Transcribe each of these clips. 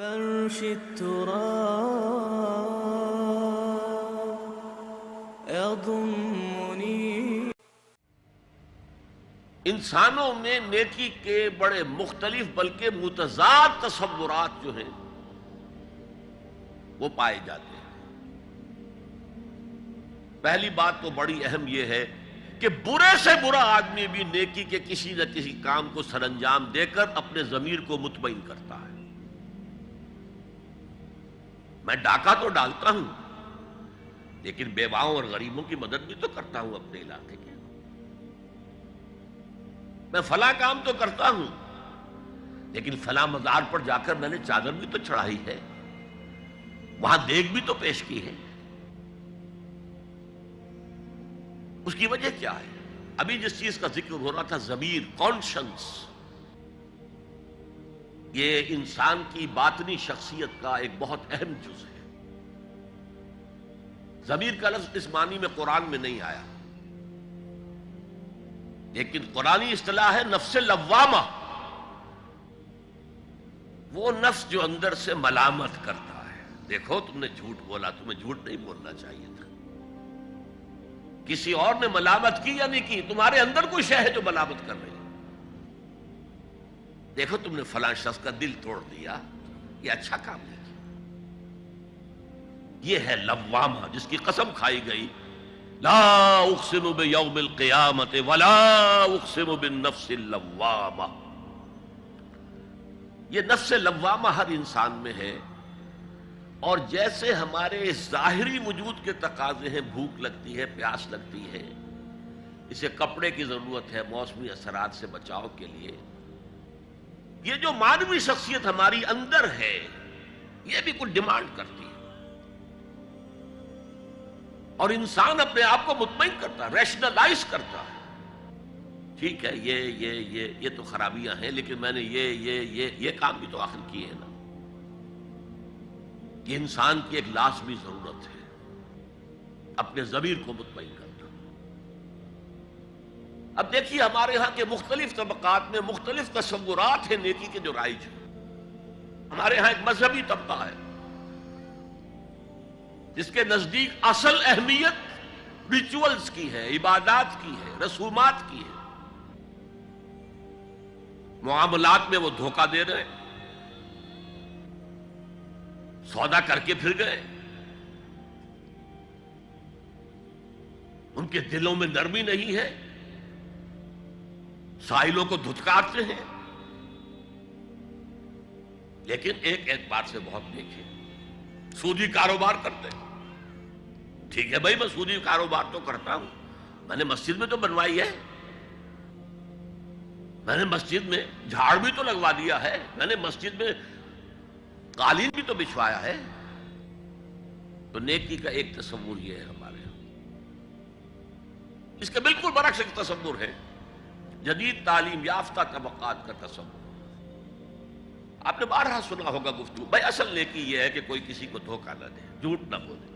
فرش التراب يضمني انسانوں میں نیکی کے بڑے مختلف بلکہ متضاد تصورات جو ہیں، وہ پائے جاتے ہیں۔ پہلی بات تو بڑی اہم یہ ہے کہ برے سے برا آدمی بھی نیکی کے کسی نہ کسی کام کو سر انجام دے کر اپنے ضمیر کو مطمئن کرتا ہے۔ میں ڈاکہ تو ڈالتا ہوں، لیکن بیواؤں اور غریبوں کی مدد بھی تو کرتا ہوں اپنے علاقے کے۔ میں فلاں کام تو کرتا ہوں، لیکن فلاں مزار پر جا کر میں نے چادر بھی تو چڑھائی ہے۔ وہاں دیکھ بھی تو پیش کی ہے۔ اس کی وجہ کیا ہے؟ ابھی جس چیز کا ذکر ہو رہا تھا، ضمیر کانشنس یہ انسان کی باطنی شخصیت کا ایک بہت اہم جز ہے۔ ضمیر کا لفظ اس معنی میں قرآن میں نہیں آیا۔ لیکن قرآنی اصطلاح ہے نفس لوامہ۔ وہ نفس جو اندر سے ملامت کرتا ہے۔ دیکھو، تم نے جھوٹ بولا، تمہیں جھوٹ نہیں بولنا چاہیے تھا۔ کسی اور نے ملامت کی یا نہیں کی؟ تمہارے اندر کوئی شے ہے جو ملامت کر رہی ہے۔ دیکھو تم نے فلاں شخص کا دل توڑ دیا، یہ اچھا کام نہیں کیا۔ یہ ہے لوامہ جس کی قسم کھائی گئی۔ لا اقسم بیوم القیامت ولا اقسم بالنفس اللوامہ۔ یہ نفس لوامہ ہر انسان میں ہے۔ اور جیسے ہمارے ظاہری وجود کے تقاضے ہیں، بھوک لگتی ہے، پیاس لگتی ہے۔ اسے کپڑے کی ضرورت ہے، موسمی اثرات سے بچاؤ کے لیے۔ یہ جو مانوی شخصیت ہماری اندر ہے، یہ بھی کچھ ڈیمانڈ کرتی ہے۔ اور انسان اپنے آپ کو مطمئن کرتا ہے ریشنلائز کرتا ہے۔ ٹھیک ہے، یہ یہ یہ یہ تو خرابیاں ہیں، لیکن میں نے یہ یہ یہ یہ کام بھی تو آخر کیے ہیں نا۔ یہ انسان کی ایک لازمی ضرورت ہے، اپنے ضمیر کو مطمئن کرنا۔ اب دیکھیے ہمارے ہاں کے مختلف طبقات میں مختلف تصورات ہیں نیکی کے جو رائج ہیں۔ ہمارے ہاں ایک مذہبی طبقہ ہے، جس کے نزدیک اصل اہمیت ریچولز کی ہے، عبادات کی ہے، رسومات کی ہے۔ معاملات میں وہ دھوکہ دے رہے ہیں، سودا کر کے پھر گئے ان کے دلوں میں نرمی نہیں ہے ساحلوں کو دھتکارتے ہیں۔ لیکن ایک اعتبار سے بہت دیکھے سودی کاروبار کرتے ہیں۔ ٹھیک ہے بھائی، میں سودی کاروبار تو کرتا ہوں۔ میں نے مسجد میں تو بنوائی ہے۔ میں نے مسجد میں جھاڑ بھی تو لگوا دیا ہے۔ میں نے مسجد میں قالین بھی تو بچھوایا ہے۔ تو نیکی کا ایک تصور یہ ہے ہمارے یہاں اس کے بالکل برعکس ایک تصور ہے۔ جدید تعلیم یافتہ طبقات کا تصور۔ آپ نے بارہا سنا ہوگا گفتگو۔ بھائی اصل نیکی یہ ہے کہ کوئی کسی کو دھوکہ نہ دے، جھوٹ نہ بولے۔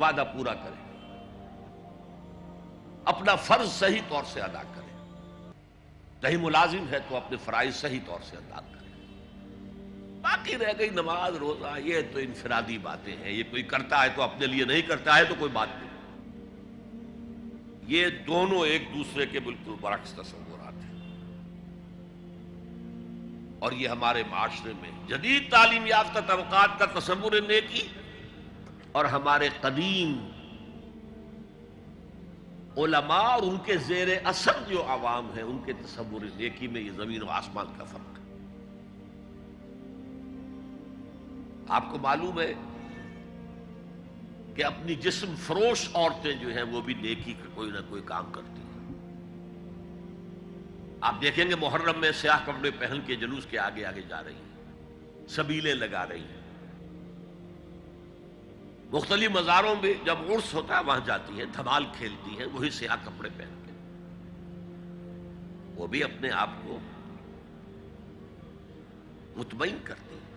وعدہ پورا کرے۔ اپنا فرض صحیح طور سے ادا کرے۔ کہیں ملازم ہے تو اپنے فرائض صحیح طور سے ادا کرے۔ باقی رہ گئی نماز، روزہ، یہ تو انفرادی باتیں ہیں۔ یہ کوئی کرتا ہے تو اپنے لیے نہیں کرتا ہے تو کوئی بات نہیں۔ یہ دونوں ایک دوسرے کے بالکل برعکس تصورات ہیں۔ اور یہ ہمارے معاشرے میں جدید تعلیم یافتہ طبقات کا تصور نیکی اور ہمارے قدیم علماء اور ان کے زیر اثر جو عوام ہیں، ان کے تصور نیکی میں یہ زمین و آسمان کا فرق ہے۔ آپ کو معلوم ہے کہ اپنی جسم فروش عورتیں جو ہیں وہ بھی نیکی کا کوئی نہ کوئی کام کرتی ہیں۔ آپ دیکھیں گے محرم میں سیاہ کپڑے پہن کے جلوس کے آگے آگے جا رہی ہیں سبیلے لگا رہی ہیں۔ مختلف مزاروں میں جب عرس ہوتا ہے، وہاں جاتی ہیں، دھمال کھیلتی ہیں، وہی سیاہ کپڑے پہن کے۔ وہ بھی اپنے آپ کو مطمئن کرتی ہیں۔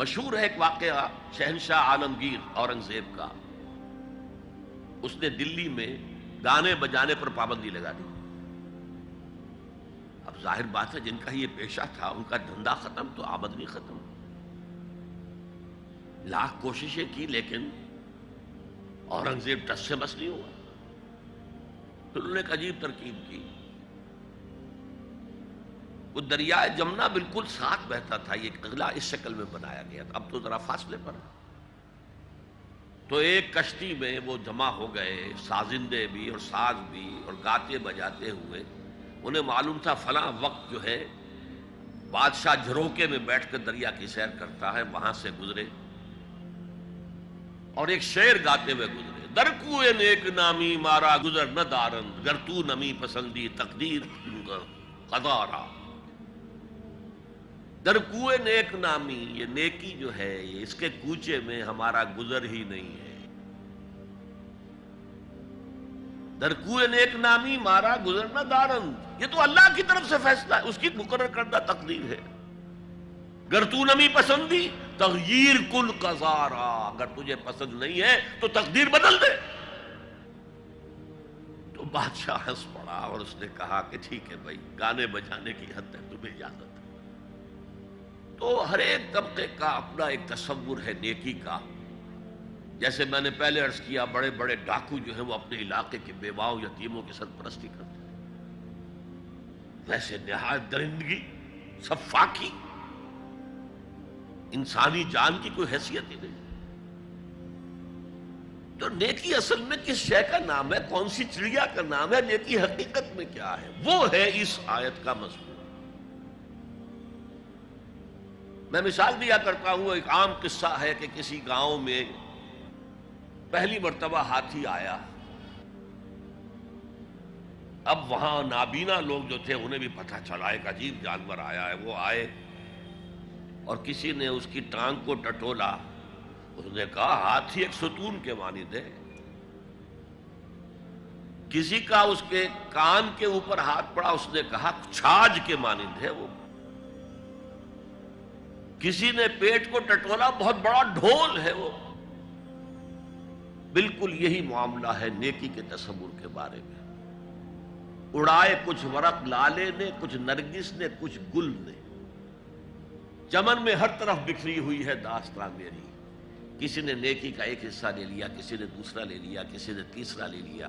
مشہور ہے ایک واقعہ شہنشاہ عالمگیر اورنگزیب کا۔ اس نے دلی میں گانے بجانے پر پابندی لگا دی۔ اب ظاہر بات ہے جن کا یہ پیشہ تھا، ان کا دھندا ختم تو آمدنی ختم۔ لاکھ کوششیں کی لیکن اورنگزیب ٹس سے بس نہیں ہوا۔ پھر انہوں نے ایک عجیب ترکیب کی۔ وہ دریائے جمنا بالکل ساتھ بہتا تھا، یہ قلعہ اس شکل میں بنایا گیا تھا۔ اب تو ذرا فاصلے پر۔ تو ایک کشتی میں وہ جمع ہو گئے، سازندے بھی اور ساز بھی اور گاتے بجاتے ہوئے۔ انہیں معلوم تھا فلاں وقت جو ہے، بادشاہ جھروکے میں بیٹھ کر دریا کی سیر کرتا ہے، وہاں سے گزرے۔ اور ایک شعر گاتے ہوئے گزرے۔ درکو نیک نامی، مارا گزر نہ دارن گر تو نمی پسندی تقدیر قدارا درکو نیک نامی، یہ نیکی جو ہے، یہ اس کے کوچے میں ہمارا گزر ہی نہیں ہے۔ درکو نیک نامی، مارا گزر نہ دارن۔ یہ تو اللہ کی طرف سے فیصلہ ہے، اس کی مقرر کردہ تقدیر ہے۔ گر تو نمی پسندی، تغییر کل قزارا اگر تجھے پسند نہیں ہے، تو تقدیر بدل دے۔ تو بادشاہ ہنس پڑا اور اس نے کہا کہ ٹھیک ہے بھائی، گانے بجانے کی حد تک تمہیں اجازت۔ تو ہر ایک طبقے کا اپنا ایک تصور ہے، نیکی کا۔ جیسے میں نے پہلے عرض کیا، بڑے بڑے ڈاکو جو ہیں وہ اپنے علاقے کے بیواؤں، یتیموں کی سرپرستی کرتے ہیں۔ ویسے نہایت درندگی صفاقی انسانی جان کی کوئی حیثیت ہی نہیں۔ تو نیکی اصل میں کس شے کا نام ہے؟ کون سی چڑیا کا نام ہے؟ نیکی حقیقت میں کیا ہے؟ وہ ہے اس آیت کا مضمون۔ میں مثال دیا کرتا ہوں، ایک عام قصہ ہے کہ کسی گاؤں میں پہلی مرتبہ ہاتھی آیا۔ اب وہاں نابینا لوگ جو تھے، انہیں بھی پتہ چلا، ایک عجیب جانور آیا ہے، وہ آئے اور کسی نے اس کی ٹانگ کو ٹٹولا۔ اس نے کہا، ہاتھی ایک ستون کے مانی دے۔ کسی کا اس کے کان کے اوپر ہاتھ پڑا، اس نے کہا، چھاج کے مانند ہے وہ۔ کسی نے پیٹ کو ٹٹولا، بہت بڑا ڈھول ہے وہ۔ بالکل یہی معاملہ ہے نیکی کے تصور کے بارے میں۔ اڑائے کچھ ورق لالے نے، کچھ نرگس نے، کچھ گل نے۔ چمن میں ہر طرف بکھری ہوئی ہے داستان میری۔ کسی نے نیکی کا ایک حصہ لے لیا، کسی نے دوسرا لے لیا، کسی نے تیسرا لے لیا۔